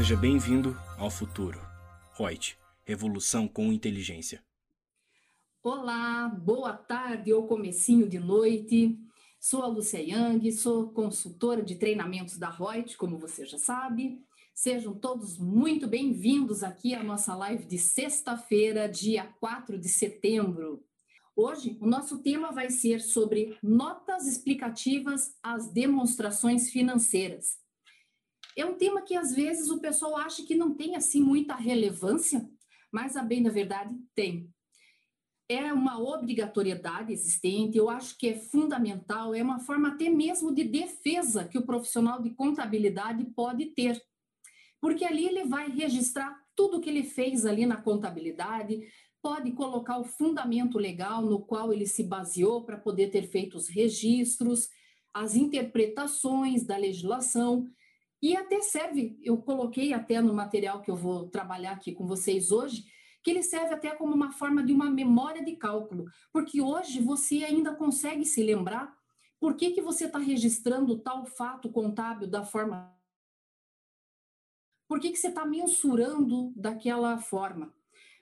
Seja bem-vindo ao futuro. Reut, revolução com inteligência. Olá, boa tarde ou comecinho de noite. Sou a Lúcia Yang, sou consultora de treinamentos da Reut, como você já sabe. Sejam todos muito bem-vindos aqui à nossa live de sexta-feira, dia 4 de setembro. Hoje, o nosso tema vai ser sobre notas explicativas às demonstrações financeiras. É um tema que às vezes o pessoal acha que não tem assim muita relevância, mas a bem da verdade tem. É uma obrigatoriedade existente, eu acho que é fundamental, é uma forma até mesmo de defesa que o profissional de contabilidade pode ter. Porque ali ele vai registrar tudo que ele fez ali na contabilidade, pode colocar o fundamento legal no qual ele se baseou para poder ter feito os registros, as interpretações da legislação, e até serve, eu coloquei até no material que eu vou trabalhar aqui com vocês hoje, que ele serve até como uma forma de uma memória de cálculo, porque hoje você ainda consegue se lembrar por que, que você está registrando tal fato contábil da forma. Por que, que você está mensurando daquela forma?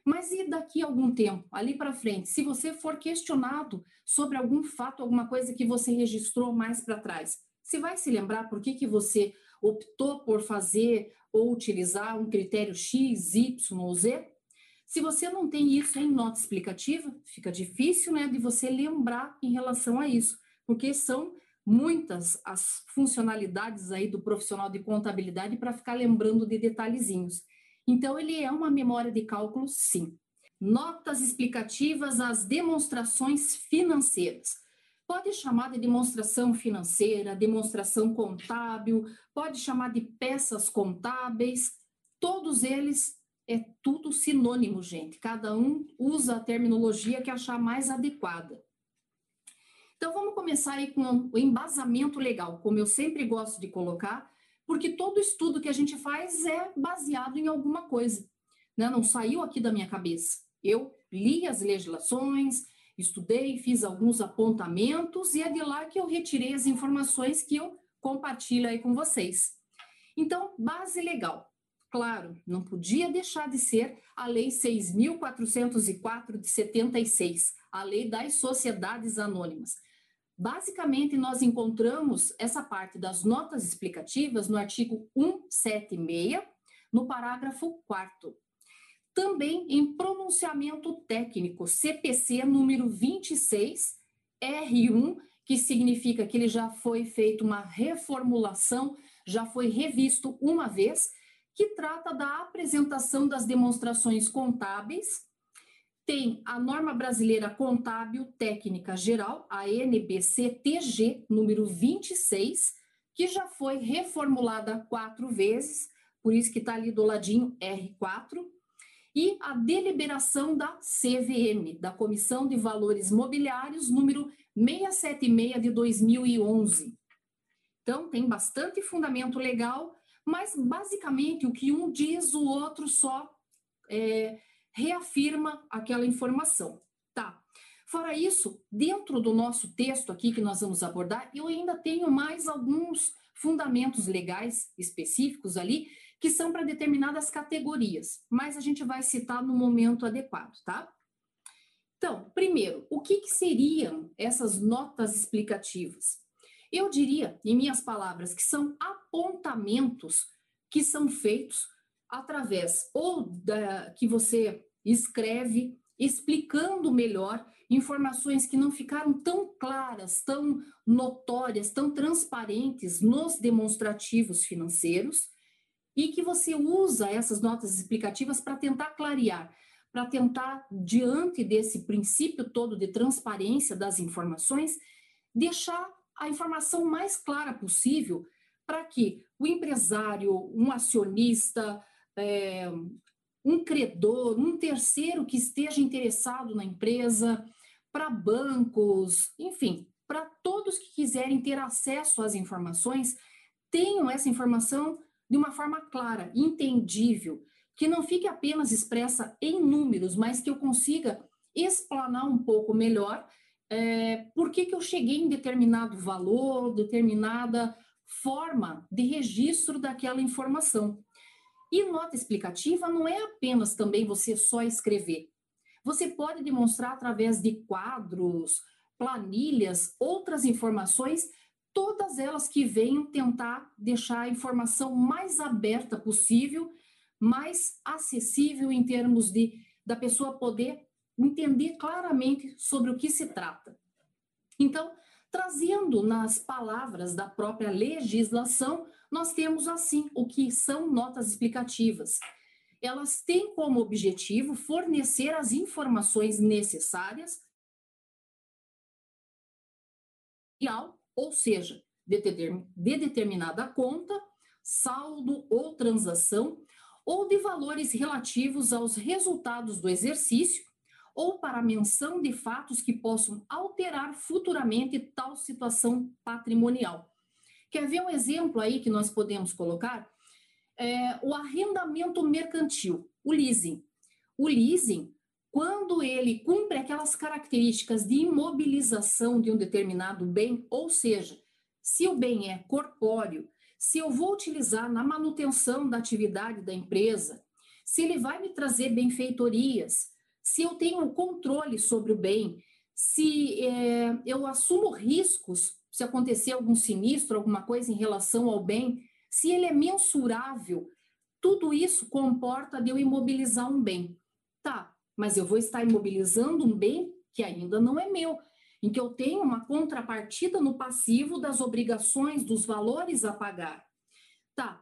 Mas e daqui a algum tempo, ali para frente, se você for questionado sobre algum fato, alguma coisa que você registrou mais para trás, você vai se lembrar por que, que você optou por fazer ou utilizar um critério X, Y ou Z? Se você não tem isso em nota explicativa, fica difícil né, de você lembrar em relação a isso, porque são muitas as funcionalidades aí do profissional de contabilidade para ficar lembrando de detalhezinhos. Então, ele é uma memória de cálculo, sim. Notas explicativas às demonstrações financeiras. Pode chamar de demonstração financeira, demonstração contábil, pode chamar de peças contábeis, todos eles é tudo sinônimo, gente. Cada um usa a terminologia que achar mais adequada. Então, vamos começar aí com o embasamento legal, como eu sempre gosto de colocar, porque todo estudo que a gente faz é baseado em alguma coisa, né? não saiu aqui da minha cabeça. Eu li as legislações, estudei, fiz alguns apontamentos e é de lá que eu retirei as informações que eu compartilho aí com vocês. Então, base legal. Claro, não podia deixar de ser a Lei 6.404 de 76, a Lei das Sociedades Anônimas Basicamente, nós encontramos essa parte das notas explicativas no artigo 176, no parágrafo 4 Também em pronunciamento técnico, CPC número 26, R1, que significa que ele já foi feito uma reformulação, já foi revisto uma vez, que trata da apresentação das demonstrações contábeis tem a norma brasileira contábil técnica geral, a NBC-TG número 26, que já foi reformulada quatro vezes, por isso que está ali do ladinho R4, e a deliberação da CVM, da Comissão de Valores Mobiliários, número 676 de 2011. Então, tem bastante fundamento legal, mas basicamente o que um diz, o outro só é, reafirma aquela informação. Tá. Fora isso, dentro do nosso texto aqui que nós vamos abordar, eu ainda tenho mais alguns fundamentos legais específicos ali que são para determinadas categorias, mas a gente vai citar no momento adequado, tá? Então, primeiro, o que, que seriam essas notas explicativas? Eu diria, em minhas palavras, que são apontamentos que são feitos através ou da que você escreve explicando melhor informações que não ficaram tão claras, tão notórias, tão transparentes nos demonstrativos financeiros e que você usa essas notas explicativas para tentar clarear, para tentar, diante desse princípio todo de transparência das informações, deixar a informação mais clara possível para que o empresário, um acionista, é, um credor, um terceiro que esteja interessado na empresa, para bancos, enfim, para todos que quiserem ter acesso às informações, tenham essa informação de uma forma clara, entendível, que não fique apenas expressa em números, mas que eu consiga explanar um pouco melhor é, por que, que eu cheguei em determinado valor, determinada forma de registro daquela informação. E nota explicativa não é apenas também você só escrever. Você pode demonstrar através de quadros, planilhas, outras informações, todas elas que venham tentar deixar a informação mais aberta possível, mais acessível em termos de da pessoa poder entender claramente sobre o que se trata. Então, trazendo nas palavras da própria legislação, nós temos assim o que são notas explicativas. Elas têm como objetivo fornecer as informações necessárias ou seja, de determinada conta, saldo ou transação, ou de valores relativos aos resultados do exercício, ou para menção de fatos que possam alterar futuramente tal situação patrimonial. Quer ver um exemplo aí que nós podemos colocar? É, o arrendamento mercantil, o leasing. O leasing, quando ele cumpre aquelas características de imobilização de um determinado bem, ou seja, se o bem é corpóreo, se eu vou utilizar na manutenção da atividade da empresa, se ele vai me trazer benfeitorias, se eu tenho controle sobre o bem, se é, eu assumo riscos, se acontecer algum sinistro, alguma coisa em relação ao bem, se ele é mensurável, tudo isso comporta de eu imobilizar um bem. Tá, mas eu vou estar imobilizando um bem que ainda não é meu, em que eu tenho uma contrapartida no passivo das obrigações, dos valores a pagar. Tá,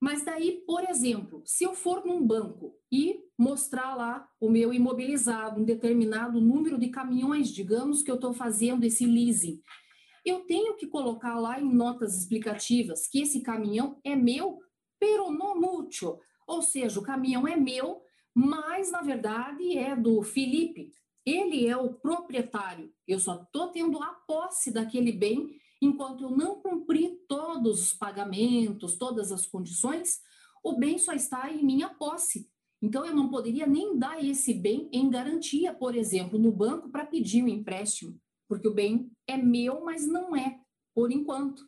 mas daí, por exemplo, se eu for num banco e mostrar lá o meu imobilizado, um determinado número de caminhões, digamos que eu estou fazendo esse leasing, eu tenho que colocar lá em notas explicativas que esse caminhão é meu, pero no mucho, ou seja, o caminhão é meu, mas na verdade é do Felipe. Ele é o proprietário. Eu só estou tendo a posse daquele bem enquanto eu não cumprir todos os pagamentos, todas as condições, o bem só está em minha posse. Então, eu não poderia nem dar esse bem em garantia, por exemplo, no banco para pedir um empréstimo, porque o bem é meu, mas não é, por enquanto.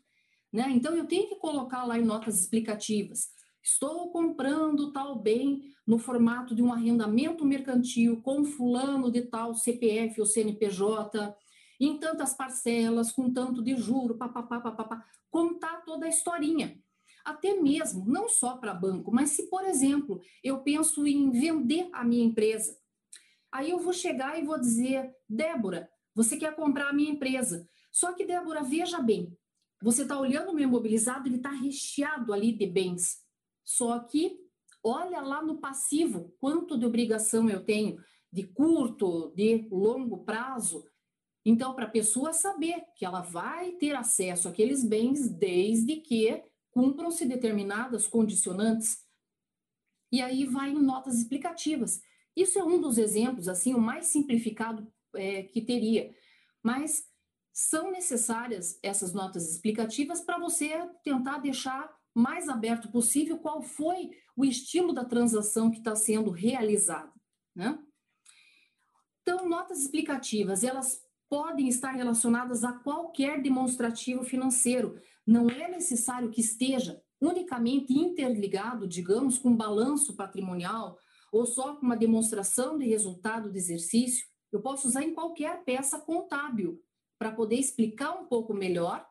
Né? Então, eu tenho que colocar lá em notas explicativas. Estou comprando tal bem no formato de um arrendamento mercantil com fulano de tal CPF ou CNPJ, em tantas parcelas, com tanto de juro, papapá, papapá, contar toda a historinha. Até mesmo, não só para banco, mas se, por exemplo, eu penso em vender a minha empresa, aí eu vou chegar e vou dizer, Débora, você quer comprar a minha empresa. Só que, Débora, veja bem, você está olhando o meu imobilizado, ele está recheado ali de bens. Só que, olha lá no passivo, quanto de obrigação eu tenho, de curto, de longo prazo, então, para a pessoa saber que ela vai ter acesso àqueles bens desde que cumpram-se determinadas condicionantes. E aí vai em notas explicativas. Isso é um dos exemplos, assim, o mais simplificado é, que teria. Mas são necessárias essas notas explicativas para você tentar deixar mais aberto possível qual foi o estilo da transação que está sendo realizada, né? Então, notas explicativas, elas podem estar relacionadas a qualquer demonstrativo financeiro. Não é necessário que esteja unicamente interligado, digamos, com balanço patrimonial ou só com uma demonstração de resultado do exercício. Eu posso usar em qualquer peça contábil para poder explicar um pouco melhor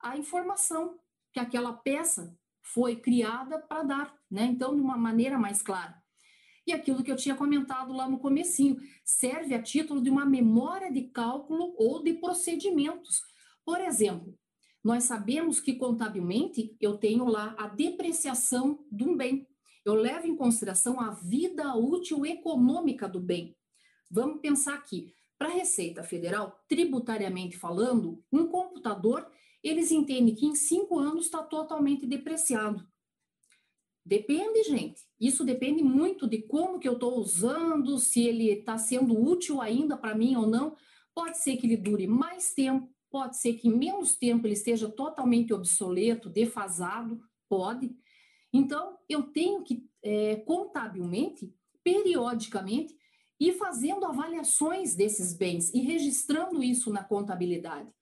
a informação que aquela peça foi criada para dar, né? Então, de uma maneira mais clara. E aquilo que eu tinha comentado lá no comecinho, serve a título de uma memória de cálculo ou de procedimentos. Por exemplo, nós sabemos que contabilmente eu tenho lá a depreciação de um bem. Eu levo em consideração a vida útil econômica do bem. Vamos pensar aqui. Para a Receita Federal, tributariamente falando, um computador, eles entendem que em cinco anos está totalmente depreciado. Depende, gente. Isso depende muito de como que eu estou usando, se ele está sendo útil ainda para mim ou não. Pode ser que ele dure mais tempo, pode ser que em menos tempo ele esteja totalmente obsoleto, defasado, pode. Então, eu tenho que, é, contabilmente, periodicamente, ir fazendo avaliações desses bens e registrando isso na contabilidade.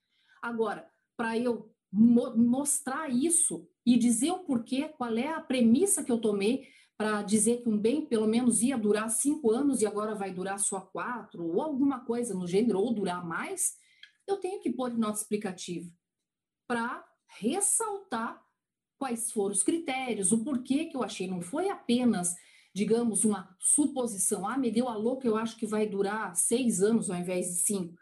Agora, para eu mo mostrar isso e dizer o porquê, qual é a premissa que eu tomei, para dizer que um bem pelo menos ia durar cinco anos e agora vai durar só quatro, ou alguma coisa no gênero, ou durar mais, eu tenho que pôr nota explicativa para ressaltar quais foram os critérios, o porquê que eu achei. Não foi apenas, digamos, uma suposição. Ah, me deu a louca, eu acho que vai durar seis anos ao invés de cinco.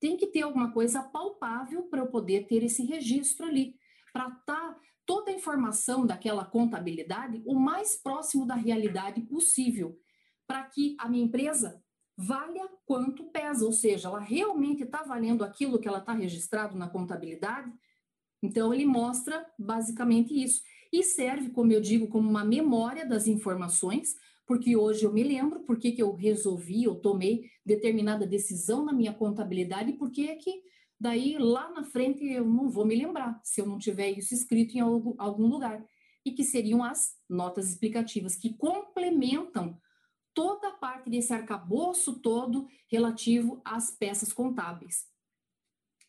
Tem que ter alguma coisa palpável para eu poder ter esse registro ali, para estar tá toda a informação daquela contabilidade o mais próximo da realidade possível, para que a minha empresa valha quanto pesa, ou seja, ela realmente está valendo aquilo que ela está registrado na contabilidade. Então, ele mostra basicamente isso. E serve, como eu digo, como uma memória das informações, porque hoje eu me lembro por que eu resolvi, eu tomei determinada decisão na minha contabilidade, porque é que daí lá na frente eu não vou me lembrar se eu não tiver isso escrito em algum lugar. E que seriam as notas explicativas, que complementam toda a parte desse arcabouço todo relativo às peças contábeis.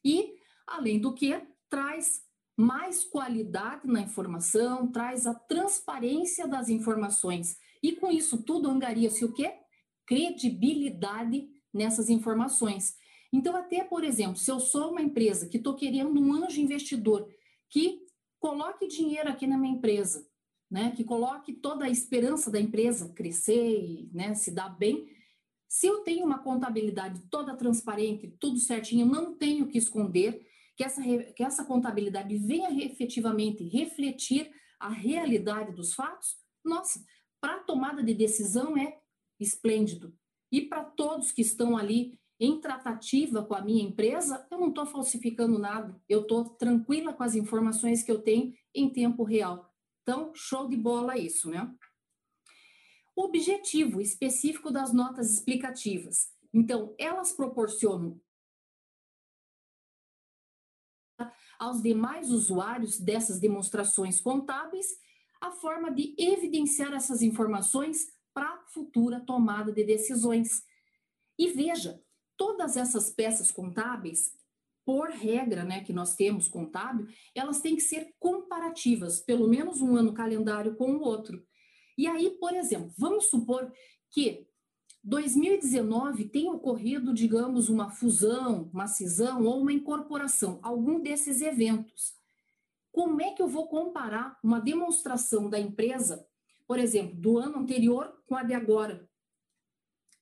E, além do que, traz mais qualidade na informação, traz a transparência das informações. E com isso tudo angaria-se o quê? Credibilidade nessas informações. Então, até, por exemplo, se eu sou uma empresa que estou querendo um anjo investidor que coloque dinheiro aqui na minha empresa, né, que coloque toda a esperança da empresa crescer e né, se dar bem, se eu tenho uma contabilidade toda transparente, tudo certinho, não tenho que esconder, que essa, que essa contabilidade venha efetivamente refletir a realidade dos fatos, nossa, para tomada de decisão é esplêndido. E para todos que estão ali em tratativa com a minha empresa, eu não estou falsificando nada, eu estou tranquila com as informações que eu tenho em tempo real. Então, show de bola isso, né? O objetivo específico das notas explicativas. Então, elas proporcionam aos demais usuários dessas demonstrações contábeis a forma de evidenciar essas informações para futura tomada de decisões. E veja, todas essas peças contábeis, por regra, né, que nós temos contábil, elas têm que ser comparativas, pelo menos um ano calendário com o outro. E aí, por exemplo, vamos supor que 2019 tenha ocorrido, digamos, uma fusão, uma cisão ou uma incorporação, algum desses eventos. Como é que eu vou comparar uma demonstração da empresa, por exemplo, do ano anterior com a de agora?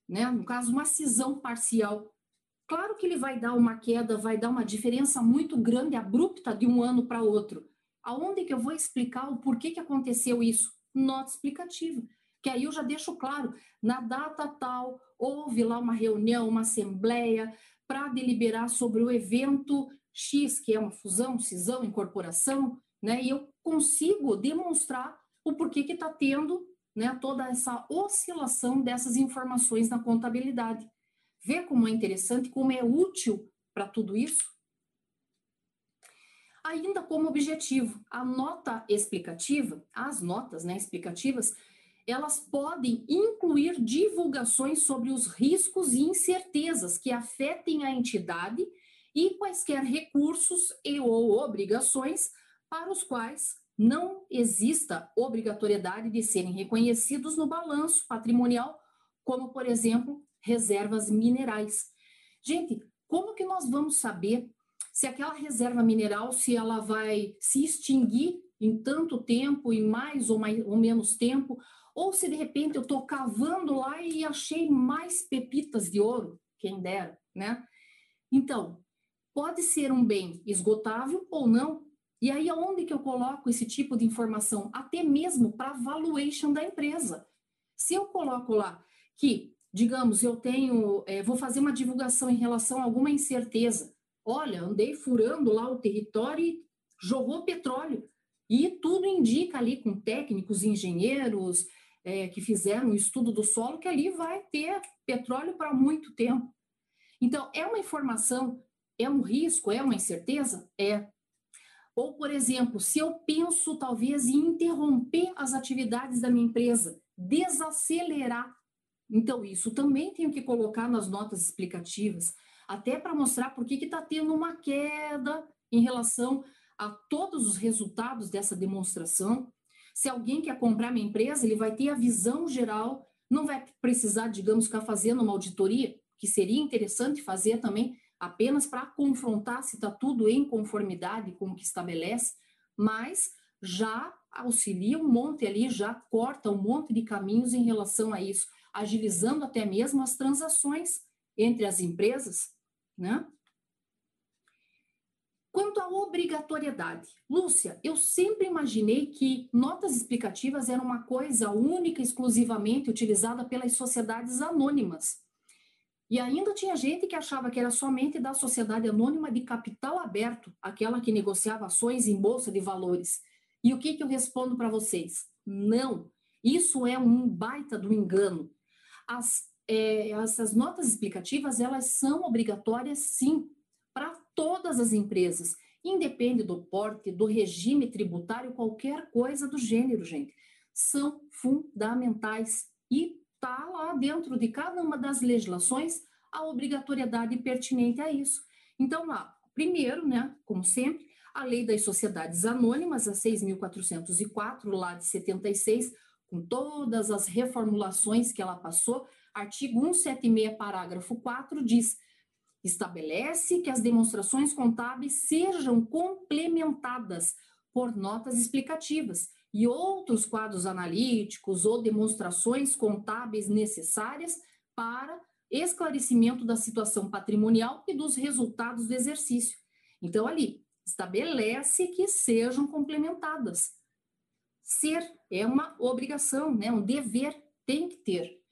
né? No caso, uma cisão parcial. Claro que ele vai dar uma queda, vai dar uma diferença muito grande, abrupta de um ano para outro. Aonde que eu vou explicar o porquê que aconteceu isso? Nota explicativa. Que aí eu já deixo claro, na data tal, houve lá uma reunião, uma assembleia para deliberar sobre o evento X, que é uma fusão, cisão, incorporação, né? E eu consigo demonstrar o porquê que está tendo né, toda essa oscilação dessas informações na contabilidade. Vê como é interessante, como é útil para tudo isso? Ainda como objetivo, a nota explicativa, as notas né, explicativas, elas podem incluir divulgações sobre os riscos e incertezas que afetem a entidade e quaisquer recursos e ou obrigações para os quais não exista obrigatoriedade de serem reconhecidos no balanço patrimonial, como, por exemplo, reservas minerais. Gente, como que nós vamos saber se aquela reserva mineral, se ela vai se extinguir em tanto tempo, em mais ou, mais, ou menos tempo, ou se de repente eu estou cavando lá e achei mais pepitas de ouro, quem dera, né? Então, pode ser um bem esgotável ou não, e aí, aonde que eu coloco esse tipo de informação? Até mesmo para valuation da empresa. Se eu coloco lá que, digamos, eu tenho, é, vou fazer uma divulgação em relação a alguma incerteza. Olha, andei furando lá o território e jorrou petróleo. E tudo indica ali com técnicos, engenheiros é, que fizeram o estudo do solo que ali vai ter petróleo para muito tempo. Então, é uma informação, é um risco, é uma incerteza? É. Ou, por exemplo, se eu penso talvez em interromper as atividades da minha empresa, desacelerar. Então, isso também tenho que colocar nas notas explicativas, até para mostrar por que está tendo uma queda em relação a todos os resultados dessa demonstração. Se alguém quer comprar minha empresa, ele vai ter a visão geral, não vai precisar, digamos, ficar fazendo uma auditoria, que seria interessante fazer também, apenas para confrontar se está tudo em conformidade com o que estabelece, mas já auxilia um monte ali, já corta um monte de caminhos em relação a isso, agilizando até mesmo as transações entre as empresas, né? Quanto à obrigatoriedade, Lúcia, eu sempre imaginei que notas explicativas eram uma coisa única, exclusivamente utilizada pelas sociedades anônimas. E ainda tinha gente que achava que era somente da sociedade anônima de capital aberto, aquela que negociava ações em bolsa de valores. E o que, que eu respondo para vocês? Não, isso é um baita do engano. As, é, essas notas explicativas, elas são obrigatórias, sim, para todas as empresas, independe do porte, do regime tributário, qualquer coisa do gênero, gente. São fundamentais e está lá dentro de cada uma das legislações a obrigatoriedade pertinente a isso. Então, lá, primeiro, né, como sempre, a Lei das Sociedades Anônimas, a 6.404, lá de 76, com todas as reformulações que ela passou, artigo 176, parágrafo 4, diz estabelece que as demonstrações contábeis sejam complementadas por notas explicativas e outros quadros analíticos ou demonstrações contábeis necessárias para esclarecimento da situação patrimonial e dos resultados do exercício. Então, ali, estabelece que sejam complementadas. Ser é uma obrigação, né? um dever, tem que ter.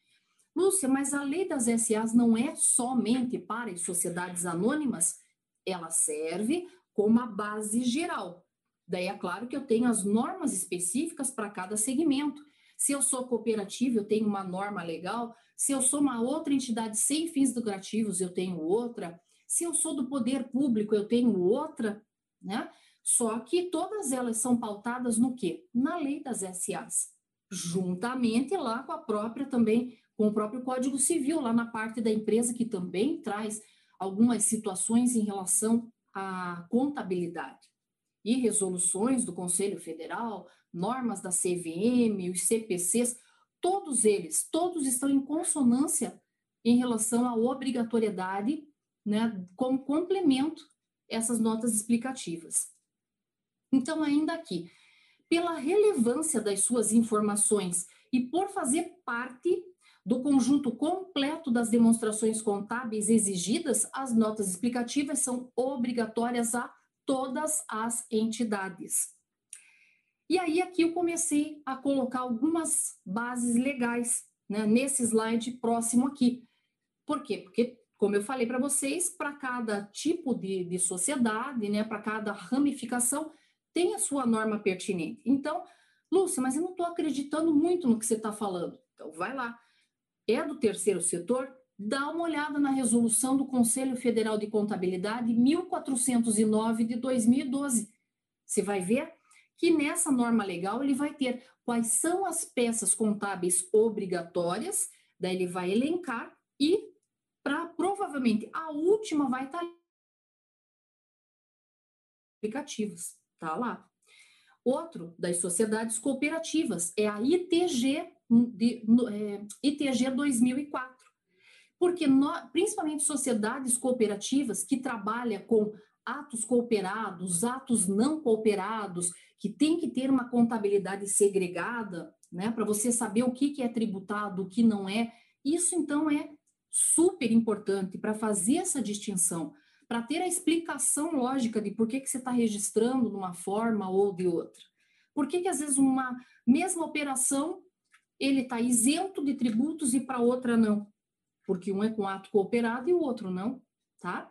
Lúcia, mas a lei das SAs não é somente para as sociedades anônimas, ela serve como a base geral. Daí é claro que eu tenho as normas específicas para cada segmento. Se eu sou cooperativa, eu tenho uma norma legal. Se eu sou uma outra entidade sem fins lucrativos, eu tenho outra. Se eu sou do poder público, eu tenho outra, né? Só que todas elas são pautadas no quê? Na lei das SAs, juntamente lá com a própria também com o próprio Código Civil, lá na parte da empresa, que também traz algumas situações em relação à contabilidade. E resoluções do Conselho Federal, normas da CVM, os CPCs, todos eles, todos estão em consonância em relação à obrigatoriedade, né, como complemento essas notas explicativas. Então, ainda aqui, pela relevância das suas informações e por fazer parte do conjunto completo das demonstrações contábeis exigidas, as notas explicativas são obrigatórias a todas as entidades. E aí aqui eu comecei a colocar algumas bases legais, né, nesse slide próximo aqui. Por quê? Porque, como eu falei para vocês, para cada tipo de, de sociedade, né, para cada ramificação, tem a sua norma pertinente. Então, Lúcia, mas eu não estou acreditando muito no que você está falando. Então, vai lá é do terceiro setor, dá uma olhada na resolução do Conselho Federal de Contabilidade 1409 de 2012. Você vai ver que nessa norma legal ele vai ter quais são as peças contábeis obrigatórias, daí ele vai elencar e para provavelmente a última vai estar tá aplicativos, tá lá. Outro das sociedades cooperativas é a ITG de, é, ITG 2004. Porque, principalmente sociedades cooperativas que trabalham com atos cooperados, atos não cooperados, que tem que ter uma contabilidade segregada, né, para você saber o que, que é tributado, o que não é. Isso, então, é super importante para fazer essa distinção, para ter a explicação lógica de por que, que você está registrando de uma forma ou de outra. Por que, que às vezes uma mesma operação ele está isento de tributos e para outra não, porque um é com ato cooperado e o outro não, tá?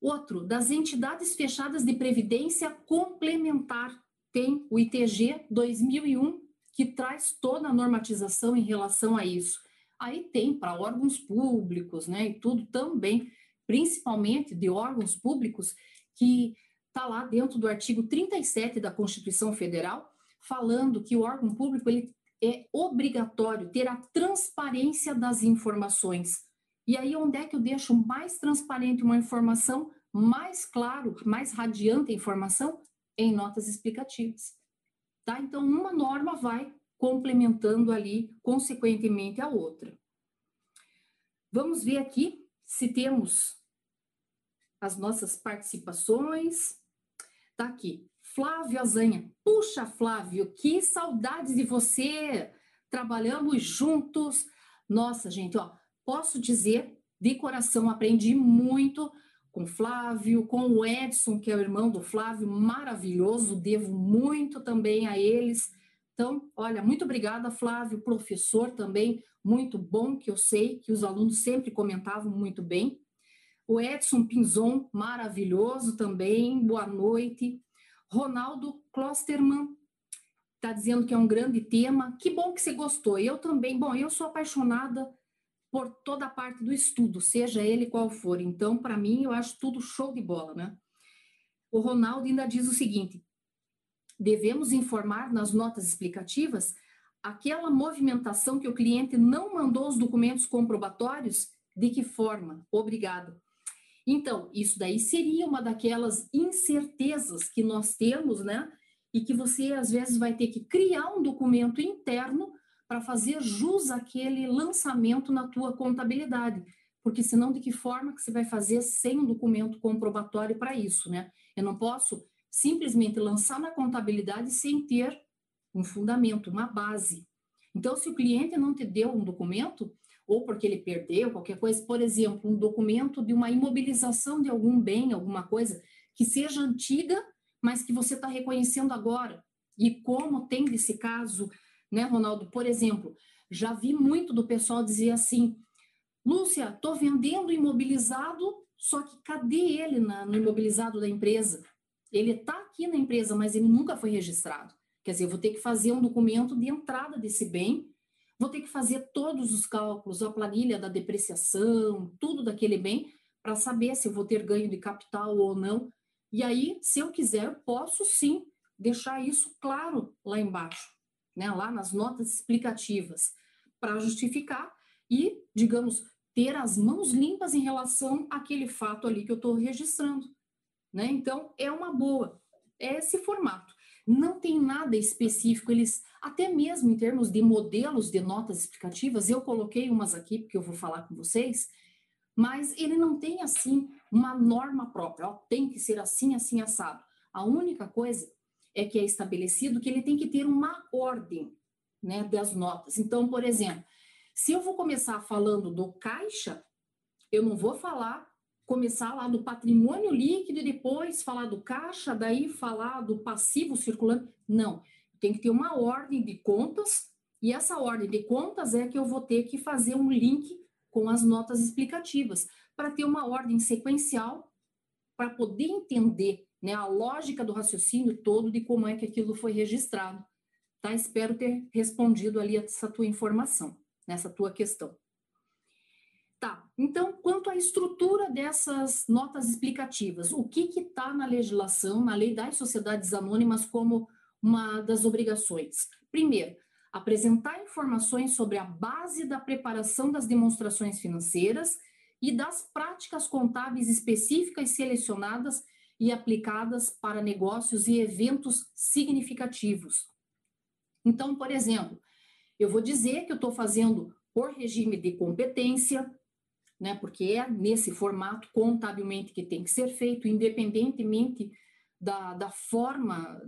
Outro, das entidades fechadas de previdência complementar, tem o ITG 2001, que traz toda a normatização em relação a isso. Aí tem para órgãos públicos, né, e tudo também, principalmente de órgãos públicos, que está lá dentro do artigo 37 da Constituição Federal, falando que o órgão público ele é obrigatório ter a transparência das informações. E aí, onde é que eu deixo mais transparente uma informação, mais claro, mais radiante a informação? Em notas explicativas. Tá? Então, uma norma vai complementando ali, consequentemente, a outra. Vamos ver aqui se temos as nossas participações. Tá aqui. Flávio Azanha. Puxa, Flávio, que saudades de você! Trabalhamos juntos. Nossa, gente, ó, posso dizer de coração, aprendi muito com Flávio, com o Edson, que é o irmão do Flávio, maravilhoso, devo muito também a eles. Então, olha, muito obrigada, Flávio, professor também, muito bom, que eu sei que os alunos sempre comentavam muito bem. O Edson Pinzon, maravilhoso também, boa noite. Ronaldo Klosterman está dizendo que é um grande tema. Que bom que você gostou. Eu também, bom, eu sou apaixonada por toda a parte do estudo, seja ele qual for. Então, para mim, eu acho tudo show de bola, né? O Ronaldo ainda diz o seguinte: devemos informar nas notas explicativas aquela movimentação que o cliente não mandou os documentos comprobatórios, de que forma? Obrigado. Então, isso daí seria uma daquelas incertezas que nós temos, né? E que você às vezes vai ter que criar um documento interno para fazer jus àquele lançamento na tua contabilidade. Porque senão de que forma que você vai fazer sem um documento comprobatório para isso, né? Eu não posso simplesmente lançar na contabilidade sem ter um fundamento, uma base. Então, se o cliente não te deu um documento, ou porque ele perdeu qualquer coisa, por exemplo, um documento de uma imobilização de algum bem, alguma coisa que seja antiga, mas que você está reconhecendo agora. E como tem desse caso né, Ronaldo? Por exemplo, já vi muito do pessoal dizer assim: Lúcia, estou vendendo imobilizado, só que cadê ele na, no imobilizado da empresa? Ele está aqui na empresa, mas ele nunca foi registrado. Quer dizer, eu vou ter que fazer um documento de entrada desse bem, vou ter que fazer todos os cálculos, a planilha da depreciação, tudo daquele bem, para saber se eu vou ter ganho de capital ou não. E aí, se eu quiser, posso sim deixar isso claro lá embaixo né, lá nas notas explicativas, para justificar e, digamos, ter as mãos limpas em relação àquele fato ali que eu estou registrando. Né? Então, é uma boa, é esse formato. Não tem nada específico, eles, até mesmo em termos de modelos de notas explicativas, eu coloquei umas aqui, porque eu vou falar com vocês, mas ele não tem, assim, uma norma própria, ó, tem que ser assim, assim, assado. A única coisa é que é estabelecido que ele tem que ter uma ordem né, das notas. Então, por exemplo, se eu vou começar falando do caixa, eu não vou falar, começar lá do patrimônio líquido e depois falar do caixa, daí falar do passivo circulante. Não, tem que ter uma ordem de contas, e essa ordem de contas é que eu vou ter que fazer um link com as notas explicativas, para ter uma ordem sequencial, para poder entender né, a lógica do raciocínio todo de como é que aquilo foi registrado. Tá? Espero ter respondido ali essa tua informação, nessa tua questão. Tá, então, quanto à estrutura dessas notas explicativas, o que está na legislação, na lei das sociedades anônimas, como uma das obrigações? Primeiro, apresentar informações sobre a base da preparação das demonstrações financeiras e das práticas contábeis específicas selecionadas e aplicadas para negócios e eventos significativos. Então, por exemplo, eu vou dizer que eu estou fazendo por regime de competência, né, porque é nesse formato contabilmente que tem que ser feito, independentemente da, da forma,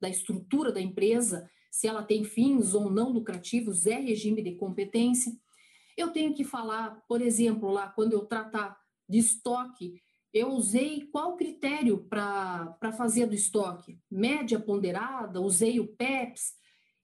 da estrutura da empresa, se ela tem fins ou não lucrativos, é regime de competência. Eu tenho que falar, por exemplo, lá quando eu tratar de estoque, eu usei qual critério para fazer do estoque? Média ponderada? Usei o PEPS?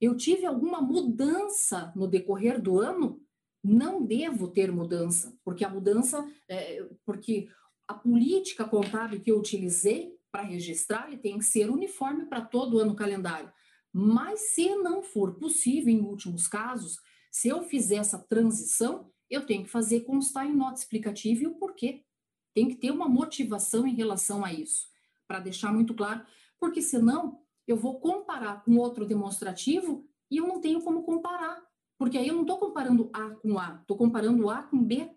Eu tive alguma mudança no decorrer do ano? Não devo ter mudança, porque a mudança, é, porque a política contábil que eu utilizei para registrar ele tem que ser uniforme para todo o ano calendário. Mas se não for possível, em últimos casos, se eu fizer essa transição, eu tenho que fazer constar em nota explicativa e o porquê. Tem que ter uma motivação em relação a isso, para deixar muito claro, porque senão eu vou comparar com outro demonstrativo e eu não tenho como comparar, porque aí eu não estou comparando A com A, estou comparando A com B,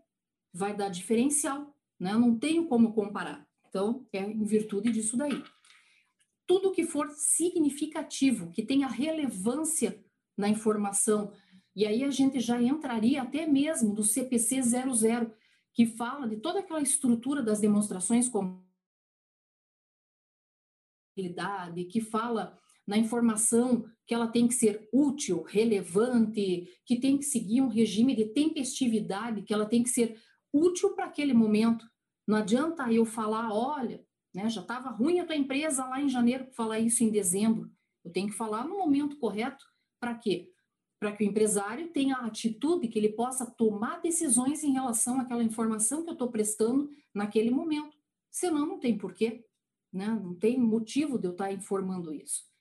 vai dar diferencial, né? Eu não tenho como comparar. Então, é em virtude disso daí. tudo que for significativo, que tenha relevância na informação. E aí a gente já entraria até mesmo do CPC 00, que fala de toda aquela estrutura das demonstrações com que fala na informação que ela tem que ser útil, relevante, que tem que seguir um regime de tempestividade, que ela tem que ser útil para aquele momento. Não adianta eu falar, olha, né, já estava ruim a tua empresa lá em janeiro, falar isso em dezembro. Eu tenho que falar no momento correto. Para quê? Para que o empresário tenha a atitude que ele possa tomar decisões em relação àquela informação que eu estou prestando naquele momento. Senão, não tem porquê, né? não tem motivo de eu estar tá informando isso.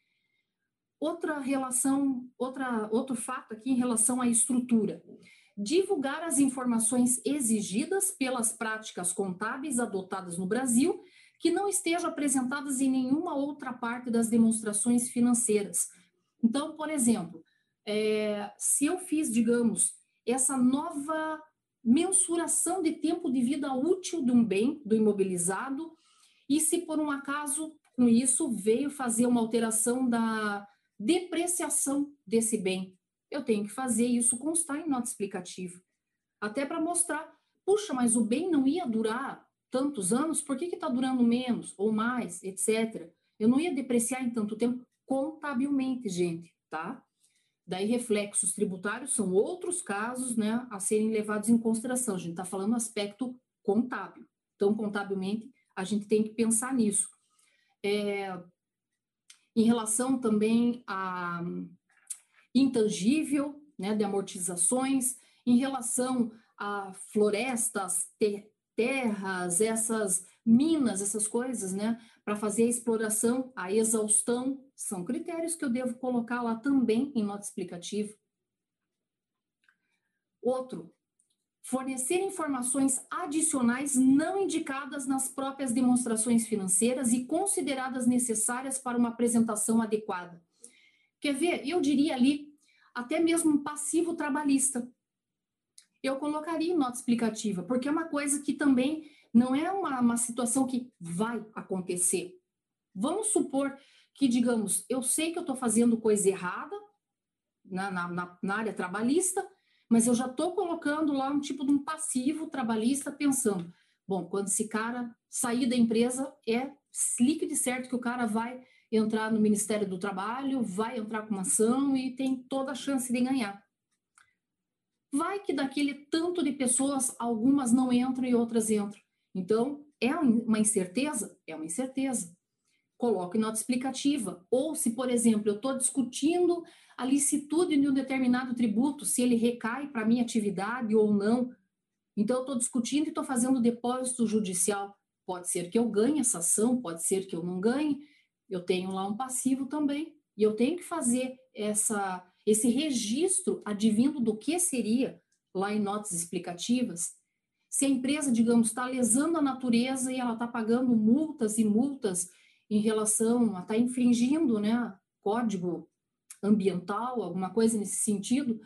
Outra relação, outra, outro fato aqui em relação à estrutura divulgar as informações exigidas pelas práticas contábeis adotadas no Brasil, que não estejam apresentadas em nenhuma outra parte das demonstrações financeiras. Então, por exemplo, é, se eu fiz, digamos, essa nova mensuração de tempo de vida útil de um bem, do imobilizado, e se por um acaso com isso veio fazer uma alteração da depreciação desse bem, eu tenho que fazer isso constar em nota explicativa. Até para mostrar, puxa, mas o bem não ia durar tantos anos, por que está durando menos ou mais, etc. Eu não ia depreciar em tanto tempo contabilmente, gente, tá? Daí, reflexos tributários são outros casos né, a serem levados em consideração. A gente está falando aspecto contábil. Então, contabilmente, a gente tem que pensar nisso. É, em relação também a intangível, né, de amortizações, em relação a florestas, ter, terras, essas minas, essas coisas, né, para fazer a exploração, a exaustão, são critérios que eu devo colocar lá também em nota explicativa. Outro, fornecer informações adicionais não indicadas nas próprias demonstrações financeiras e consideradas necessárias para uma apresentação adequada. Quer ver? Eu diria ali até mesmo passivo trabalhista. Eu colocaria nota explicativa, porque é uma coisa que também não é uma, uma situação que vai acontecer. Vamos supor que, digamos, eu sei que eu estou fazendo coisa errada na, na, na área trabalhista, mas eu já estou colocando lá um tipo de um passivo trabalhista pensando, bom, quando esse cara sair da empresa, é líquido e certo que o cara vai entrar no Ministério do Trabalho, vai entrar com uma ação e tem toda a chance de ganhar. Vai que daquele tanto de pessoas, algumas não entram e outras entram. Então, é uma incerteza? É uma incerteza. Coloque nota explicativa. Ou se, por exemplo, eu estou discutindo a licitude de um determinado tributo, se ele recai para minha atividade ou não. Então, eu estou discutindo e estou fazendo depósito judicial. Pode ser que eu ganhe essa ação, pode ser que eu não ganhe, eu tenho lá um passivo também, e eu tenho que fazer essa, esse registro advindo do que seria lá em notas explicativas. Se a empresa, digamos, está lesando a natureza e ela está pagando multas e multas em relação a estar tá infringindo né, código ambiental, alguma coisa nesse sentido,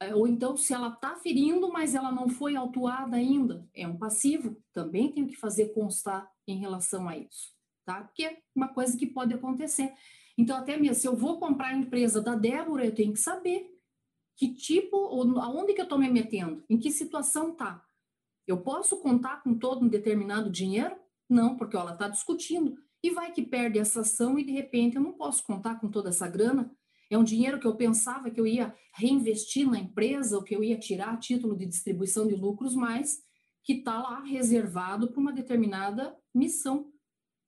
é, ou então se ela está ferindo, mas ela não foi autuada ainda, é um passivo, também tenho que fazer constar em relação a isso tá? Porque é uma coisa que pode acontecer. Então, até mesmo, se eu vou comprar a empresa da Débora, eu tenho que saber que tipo, aonde que eu estou me metendo, em que situação tá. Eu posso contar com todo um determinado dinheiro? Não, porque ó, ela está discutindo. E vai que perde essa ação e, de repente, eu não posso contar com toda essa grana. É um dinheiro que eu pensava que eu ia reinvestir na empresa, ou que eu ia tirar a título de distribuição de lucros, mas que está lá reservado para uma determinada missão.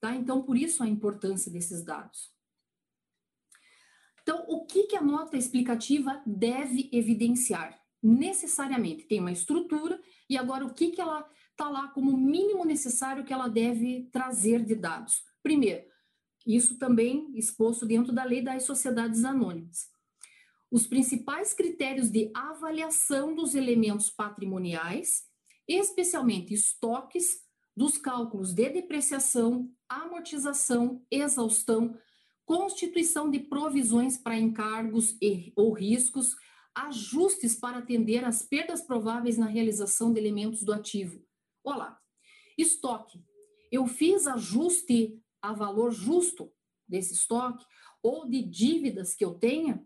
Tá? Então, por isso a importância desses dados. Então, o que, que a nota explicativa deve evidenciar? Necessariamente tem uma estrutura, e agora o que, que ela está lá como mínimo necessário que ela deve trazer de dados? Primeiro, isso também exposto dentro da lei das sociedades anônimas. Os principais critérios de avaliação dos elementos patrimoniais, especialmente estoques, dos cálculos de depreciação, amortização, exaustão, constituição de provisões para encargos e, ou riscos, ajustes para atender às perdas prováveis na realização de elementos do ativo. Olá, estoque. Eu fiz ajuste a valor justo desse estoque ou de dívidas que eu tenha,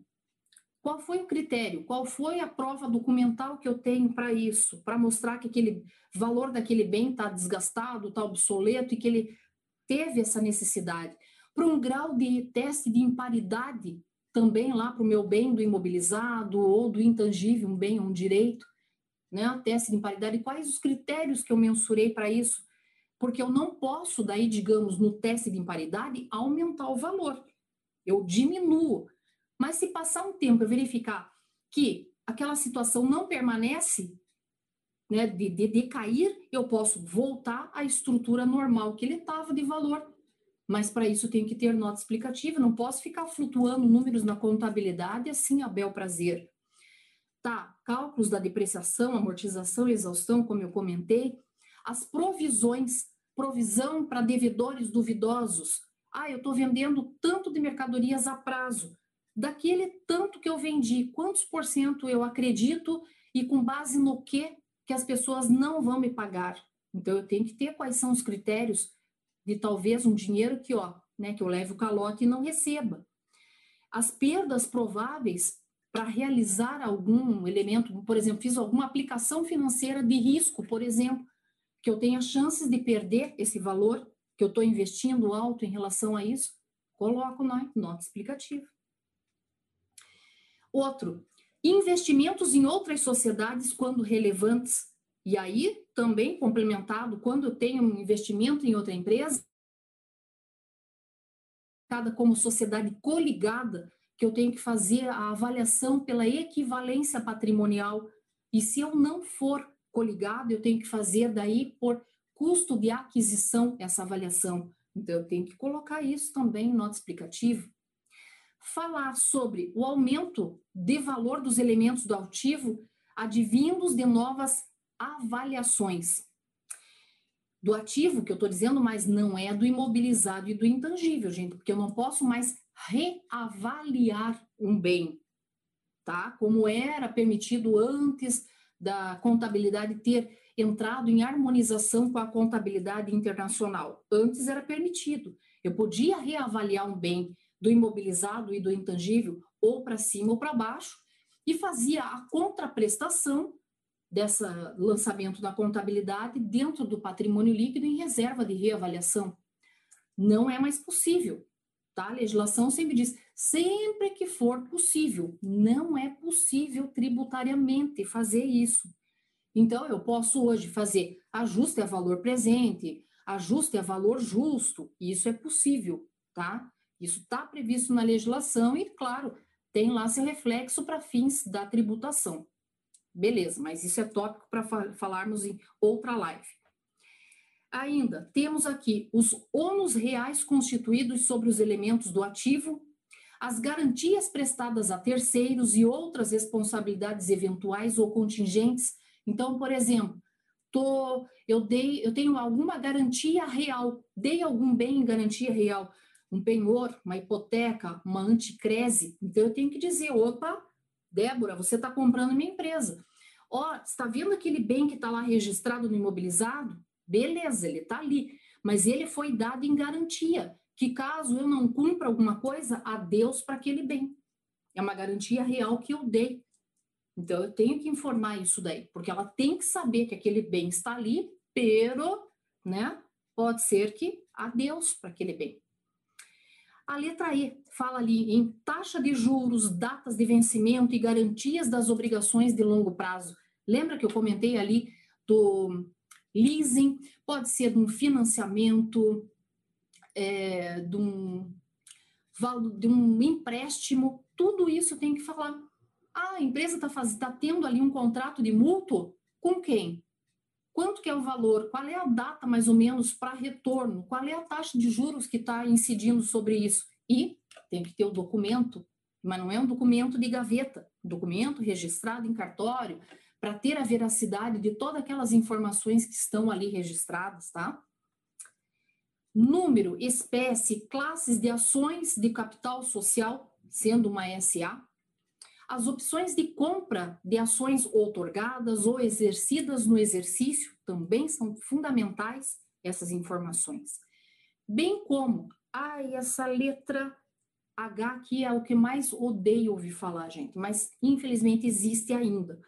qual foi o critério? Qual foi a prova documental que eu tenho para isso? Para mostrar que aquele valor daquele bem está desgastado, está obsoleto e que ele teve essa necessidade. Para um grau de teste de imparidade também lá para o meu bem do imobilizado ou do intangível, um bem, um direito, né? Teste de imparidade. Quais os critérios que eu mensurei para isso? Porque eu não posso, daí, digamos, no teste de imparidade, aumentar o valor. Eu diminuo. Mas se passar um tempo eu verificar que aquela situação não permanece, né, de, de decair, eu posso voltar à estrutura normal que ele estava de valor. Mas para isso tem que ter nota explicativa, não posso ficar flutuando números na contabilidade assim a bel prazer. Tá, cálculos da depreciação, amortização e exaustão, como eu comentei, as provisões, provisão para devedores duvidosos. Ah, eu estou vendendo tanto de mercadorias a prazo daquele tanto que eu vendi, quantos por cento eu acredito e com base no que que as pessoas não vão me pagar. Então eu tenho que ter quais são os critérios de talvez um dinheiro que, ó, né, que eu leve o calote e não receba. As perdas prováveis para realizar algum elemento, por exemplo, fiz alguma aplicação financeira de risco, por exemplo, que eu tenha chances de perder esse valor que eu estou investindo alto em relação a isso, coloco na nota explicativa. Outro, investimentos em outras sociedades quando relevantes. E aí, também complementado, quando eu tenho um investimento em outra empresa, como sociedade coligada, que eu tenho que fazer a avaliação pela equivalência patrimonial. E se eu não for coligado, eu tenho que fazer daí por custo de aquisição essa avaliação. Então, eu tenho que colocar isso também em nota explicativa falar sobre o aumento de valor dos elementos do ativo advindos de novas avaliações. Do ativo, que eu estou dizendo, mas não é do imobilizado e do intangível, gente, porque eu não posso mais reavaliar um bem, tá? Como era permitido antes da contabilidade ter entrado em harmonização com a contabilidade internacional. Antes era permitido. Eu podia reavaliar um bem do imobilizado e do intangível, ou para cima ou para baixo, e fazia a contraprestação desse lançamento da contabilidade dentro do patrimônio líquido em reserva de reavaliação. Não é mais possível. Tá? A legislação sempre diz, sempre que for possível, não é possível tributariamente fazer isso. Então, eu posso hoje fazer ajuste a valor presente, ajuste a valor justo, isso é possível, tá? Isso está previsto na legislação e, claro, tem lá seu reflexo para fins da tributação. Beleza, mas isso é tópico para falarmos em outra live. Ainda temos aqui os ônus reais constituídos sobre os elementos do ativo, as garantias prestadas a terceiros e outras responsabilidades eventuais ou contingentes. Então, por exemplo, tô, eu dei, eu tenho alguma garantia real, dei algum bem em garantia real, um penhor, uma hipoteca, uma anticrese. Então eu tenho que dizer, opa, Débora, você está comprando minha empresa. Ó, está vendo aquele bem que está lá registrado no imobilizado? Beleza, ele está ali, mas ele foi dado em garantia, que caso eu não cumpra alguma coisa, adeus para aquele bem. É uma garantia real que eu dei. Então eu tenho que informar isso daí, porque ela tem que saber que aquele bem está ali, pero, né? Pode ser que adeus para aquele bem. A letra E fala ali em taxa de juros, datas de vencimento e garantias das obrigações de longo prazo. Lembra que eu comentei ali do leasing? Pode ser um financiamento, é, de, um, de um empréstimo, tudo isso tem que falar. Ah, a empresa está tá tendo ali um contrato de mútuo? Com quem? Quanto que é o valor? Qual é a data, mais ou menos, para retorno? Qual é a taxa de juros que está incidindo sobre isso? E tem que ter o documento, mas não é um documento de gaveta, um documento registrado em cartório, para ter a veracidade de todas aquelas informações que estão ali registradas, tá? Número, espécie, classes de ações de capital social, sendo uma SA, as opções de compra de ações outorgadas ou exercidas no exercício também são fundamentais essas informações, bem como Ai, essa letra H aqui é o que mais odeio ouvir falar, gente, mas infelizmente existe ainda.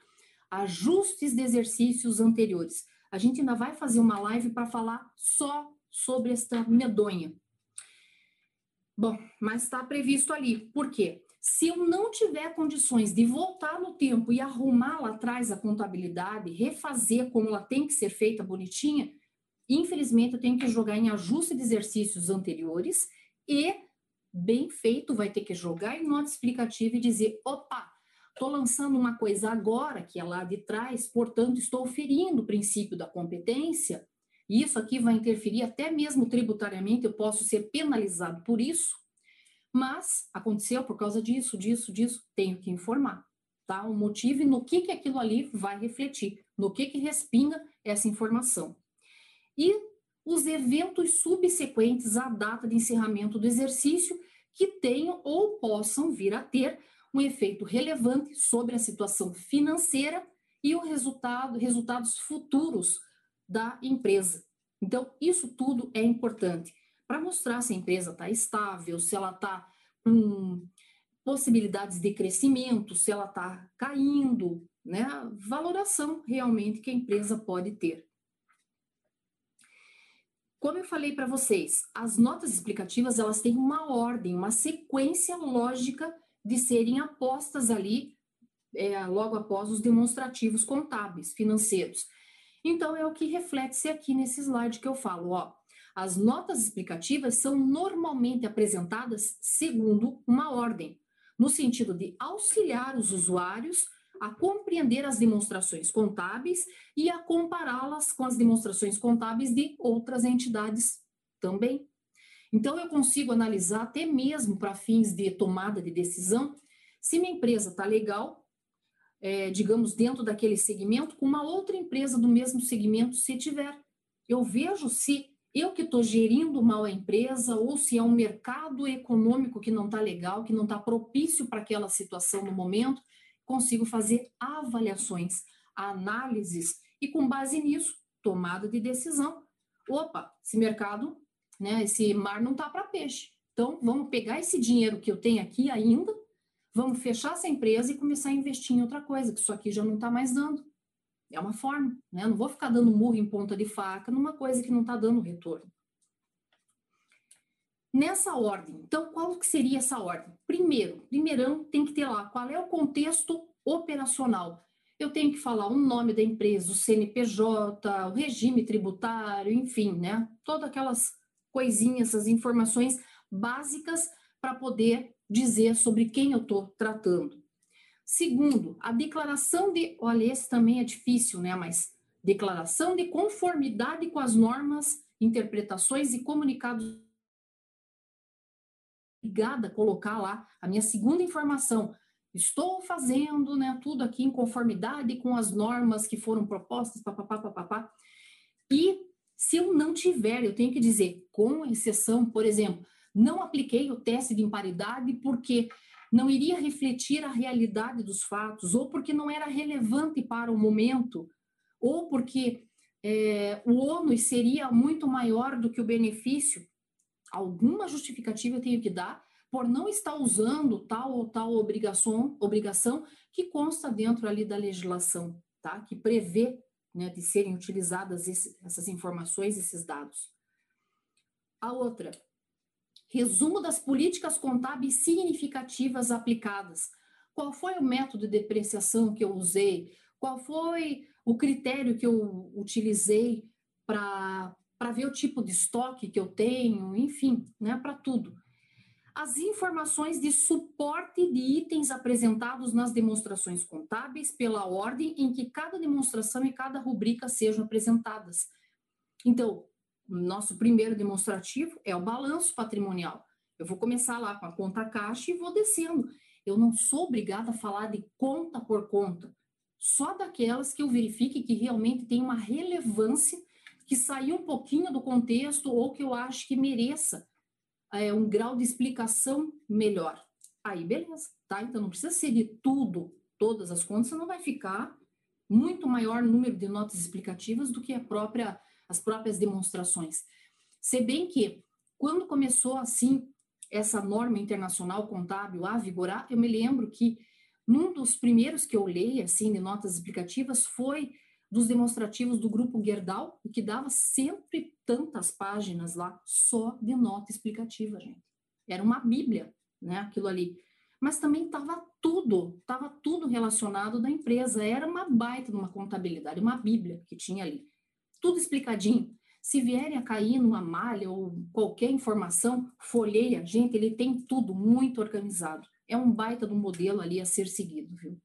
Ajustes de exercícios anteriores. A gente ainda vai fazer uma live para falar só sobre esta medonha. Bom, mas está previsto ali. Por quê? Se eu não tiver condições de voltar no tempo e arrumar lá atrás a contabilidade, refazer como ela tem que ser feita bonitinha, infelizmente eu tenho que jogar em ajuste de exercícios anteriores e, bem feito, vai ter que jogar em nota explicativa e dizer: opa, estou lançando uma coisa agora que é lá de trás, portanto, estou ferindo o princípio da competência. E isso aqui vai interferir até mesmo tributariamente, eu posso ser penalizado por isso. Mas aconteceu por causa disso, disso, disso, tenho que informar, tá? O motivo e no que que aquilo ali vai refletir, no que que respinga essa informação. E os eventos subsequentes à data de encerramento do exercício que tenham ou possam vir a ter um efeito relevante sobre a situação financeira e o resultado, resultados futuros da empresa. Então, isso tudo é importante para mostrar se a empresa está estável, se ela está com possibilidades de crescimento, se ela está caindo, né? Valoração realmente que a empresa pode ter. Como eu falei para vocês, as notas explicativas elas têm uma ordem, uma sequência lógica de serem apostas ali é, logo após os demonstrativos contábeis, financeiros. Então é o que reflete-se aqui nesse slide que eu falo, ó. As notas explicativas são normalmente apresentadas segundo uma ordem, no sentido de auxiliar os usuários a compreender as demonstrações contábeis e a compará-las com as demonstrações contábeis de outras entidades também. Então, eu consigo analisar até mesmo para fins de tomada de decisão se minha empresa está legal, é, digamos, dentro daquele segmento, com uma outra empresa do mesmo segmento, se tiver. Eu vejo se eu que estou gerindo mal a empresa ou se é um mercado econômico que não está legal, que não está propício para aquela situação no momento, consigo fazer avaliações, análises e com base nisso, tomada de decisão. Opa, esse mercado, né, esse mar não está para peixe. Então, vamos pegar esse dinheiro que eu tenho aqui ainda, vamos fechar essa empresa e começar a investir em outra coisa, que isso aqui já não está mais dando. É uma forma, né? Não vou ficar dando murro em ponta de faca numa coisa que não está dando retorno. Nessa ordem, então, qual que seria essa ordem? Primeiro, primeirão tem que ter lá qual é o contexto operacional. Eu tenho que falar o nome da empresa, o CNPJ, o regime tributário, enfim, né? Todas aquelas coisinhas, essas informações básicas para poder dizer sobre quem eu estou tratando. Segundo, a declaração de, olha, esse também é difícil, né? Mas declaração de conformidade com as normas, interpretações e comunicados. Obrigada a colocar lá a minha segunda informação. Estou fazendo, né, tudo aqui em conformidade com as normas que foram propostas, papapá, papapá. E se eu não tiver, eu tenho que dizer, com exceção, por exemplo, não apliquei o teste de imparidade porque não iria refletir a realidade dos fatos, ou porque não era relevante para o momento, ou porque é, o ônus seria muito maior do que o benefício, alguma justificativa eu tenho que dar por não estar usando tal ou tal obrigação, obrigação que consta dentro ali da legislação, tá? Que prevê né, de serem utilizadas esse, essas informações, esses dados. A outra, Resumo das políticas contábeis significativas aplicadas. Qual foi o método de depreciação que eu usei? Qual foi o critério que eu utilizei para ver o tipo de estoque que eu tenho? Enfim, né, para tudo. As informações de suporte de itens apresentados nas demonstrações contábeis pela ordem em que cada demonstração e cada rubrica sejam apresentadas. Então, nosso primeiro demonstrativo é o balanço patrimonial. Eu vou começar lá com a conta caixa e vou descendo. Eu não sou obrigada a falar de conta por conta, só daquelas que eu verifique que realmente tem uma relevância, que saiu um pouquinho do contexto ou que eu acho que mereça é, um grau de explicação melhor. Aí, beleza, tá? Então não precisa ser de tudo, todas as contas, não vai ficar muito maior número de notas explicativas do que a própria as próprias demonstrações. Se bem que Quando começou assim essa norma internacional contábil a vigorar, eu me lembro que num dos primeiros que eu li, assim, de notas explicativas, foi dos demonstrativos do grupo Gerdau, que dava sempre tantas páginas lá, só de nota explicativa, gente. Era uma bíblia, né, aquilo ali. Mas também estava tudo, estava tudo relacionado da empresa, era uma baita de uma contabilidade, uma bíblia que tinha ali. Tudo explicadinho. Se vierem a cair numa malha ou qualquer informação, folheia, gente, ele tem tudo muito organizado. É um baita do modelo ali a ser seguido, viu?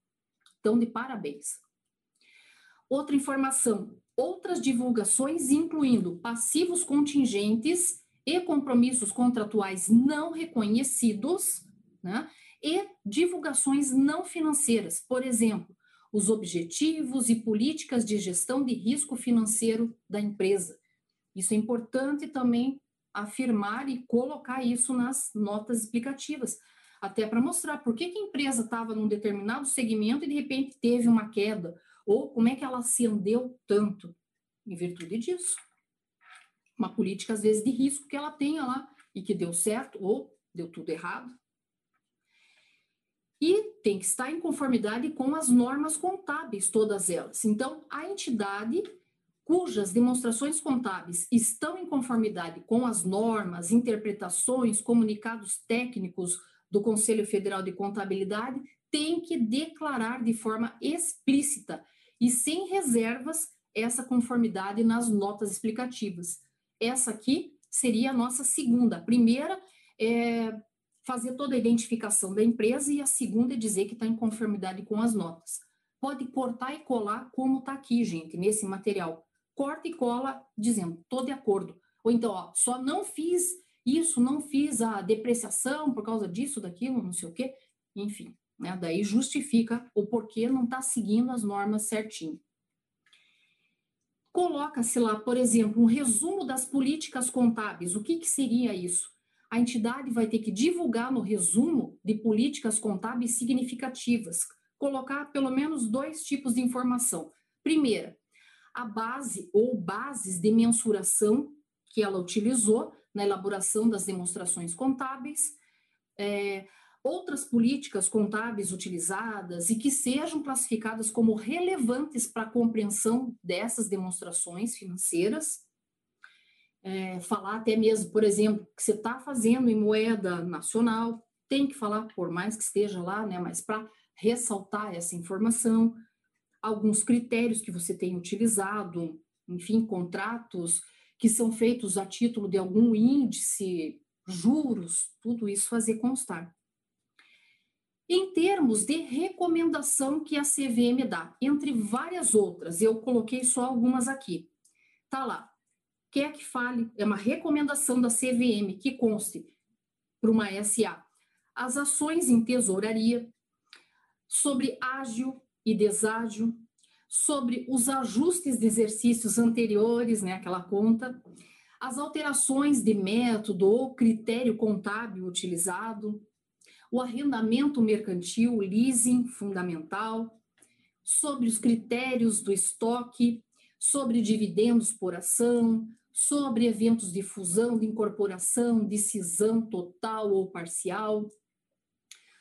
Então, de parabéns. Outra informação, outras divulgações, incluindo passivos contingentes e compromissos contratuais não reconhecidos, né? E divulgações não financeiras, por exemplo, os objetivos e políticas de gestão de risco financeiro da empresa, isso é importante também afirmar e colocar isso nas notas explicativas, até para mostrar por que, que a empresa estava num determinado segmento e de repente teve uma queda, ou como é que ela ascendeu tanto, em virtude disso. Uma política, às vezes, de risco que ela tenha lá e que deu certo ou deu tudo errado. E tem que estar em conformidade com as normas contábeis, todas elas. Então, a entidade cujas demonstrações contábeis estão em conformidade com as normas, interpretações, comunicados técnicos do Conselho Federal de Contabilidade, tem que declarar de forma explícita e sem reservas essa conformidade nas notas explicativas. Essa aqui seria a nossa segunda. A primeira é fazer toda a identificação da empresa e a segunda é dizer que está em conformidade com as notas. Pode cortar e colar como está aqui, gente, nesse material corta e cola dizendo, estou de acordo. Ou então, ó, só não fiz isso, não fiz a depreciação por causa disso, daquilo, não sei o quê. Enfim, né? daí justifica o porquê não está seguindo as normas certinho. Coloca-se lá, por exemplo, um resumo das políticas contábeis. O que, que seria isso? A entidade vai ter que divulgar no resumo de políticas contábeis significativas, colocar pelo menos dois tipos de informação. Primeira, a base ou bases de mensuração que ela utilizou na elaboração das demonstrações contábeis, é, outras políticas contábeis utilizadas e que sejam classificadas como relevantes para a compreensão dessas demonstrações financeiras. É, falar até mesmo, por exemplo, que você está fazendo em moeda nacional, tem que falar, por mais que esteja lá, né, mas para ressaltar essa informação alguns critérios que você tem utilizado, enfim, contratos que são feitos a título de algum índice, juros, tudo isso fazer constar. Em termos de recomendação que a CVM dá, entre várias outras, eu coloquei só algumas aqui. Tá lá. Quer que fale? É uma recomendação da CVM que conste para uma SA as ações em tesouraria, sobre ágil e deságio, sobre os ajustes de exercícios anteriores, né, aquela conta, as alterações de método ou critério contábil utilizado, o arrendamento mercantil, leasing fundamental, sobre os critérios do estoque, sobre dividendos por ação, sobre eventos de fusão, de incorporação, de cisão total ou parcial,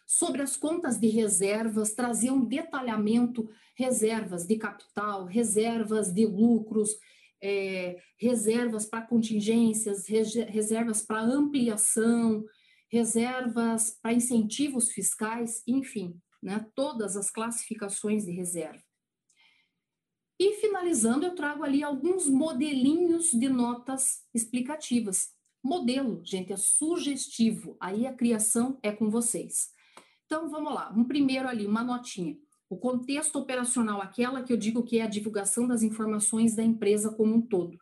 sobre as contas de reservas, trazer um detalhamento, reservas de capital, reservas de lucros, é, reservas para contingências, reservas para ampliação, reservas para incentivos fiscais, enfim, né, todas as classificações de reserva. E finalizando, eu trago ali alguns modelinhos de notas explicativas. Modelo, gente, é sugestivo, aí a criação é com vocês. Então, vamos lá. Um primeiro ali, uma notinha. O contexto operacional, aquela que eu digo que é a divulgação das informações da empresa como um todo.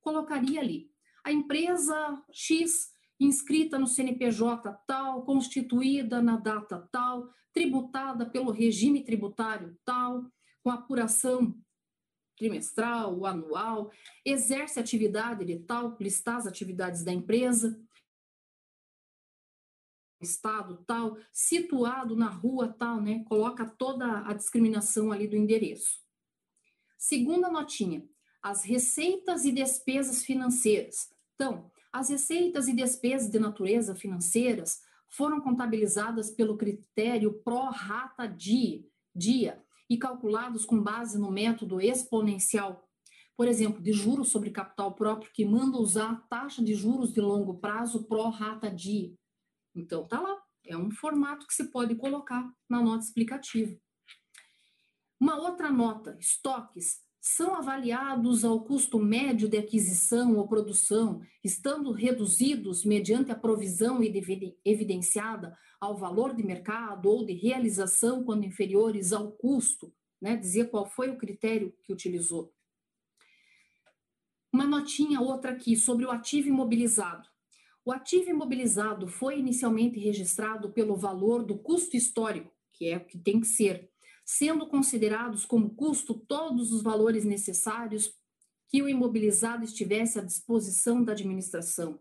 Colocaria ali. A empresa X inscrita no CNPJ tal, constituída na data tal, tributada pelo regime tributário tal, com apuração trimestral, anual, exerce atividade de tal, listar as atividades da empresa, estado tal, situado na rua tal, né? Coloca toda a discriminação ali do endereço. Segunda notinha, as receitas e despesas financeiras. Então, As receitas e despesas de natureza financeiras foram contabilizadas pelo critério pro rata dia, dia e calculados com base no método exponencial. Por exemplo, de juros sobre capital próprio, que manda usar taxa de juros de longo prazo pro rata dia. Então, tá lá. É um formato que se pode colocar na nota explicativa. Uma outra nota, estoques, são avaliados ao custo médio de aquisição ou produção, estando reduzidos mediante a provisão evidenciada ao valor de mercado ou de realização quando inferiores ao custo, né? dizer qual foi o critério que utilizou. Uma notinha outra aqui sobre o ativo imobilizado. O ativo imobilizado foi inicialmente registrado pelo valor do custo histórico, que é o que tem que ser, sendo considerados como custo todos os valores necessários que o imobilizado estivesse à disposição da administração.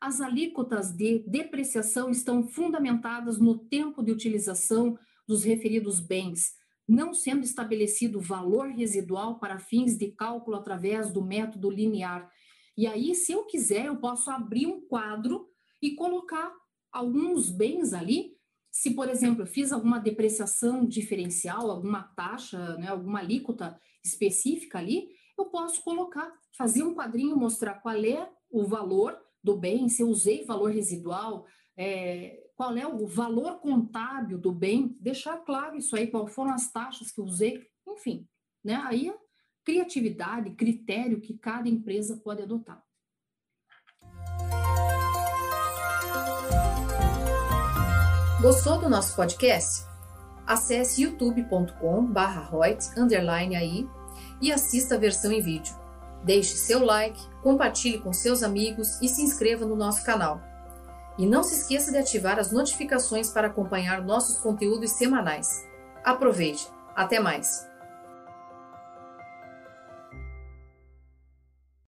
As alíquotas de depreciação estão fundamentadas no tempo de utilização dos referidos bens, não sendo estabelecido valor residual para fins de cálculo através do método linear. E aí, se eu quiser, eu posso abrir um quadro e colocar alguns bens ali se, por exemplo, eu fiz alguma depreciação diferencial, alguma taxa, né, alguma alíquota específica ali, eu posso colocar, fazer um quadrinho, mostrar qual é o valor do bem, se eu usei valor residual, é, qual é o valor contábil do bem, deixar claro isso aí, quais foram as taxas que eu usei, enfim, né? Aí criatividade, critério que cada empresa pode adotar. Gostou do nosso podcast? Acesse youtube.com/royt_aí e assista a versão em vídeo. Deixe seu like, compartilhe com seus amigos e se inscreva no nosso canal. E não se esqueça de ativar as notificações para acompanhar nossos conteúdos semanais. Aproveite! Até mais!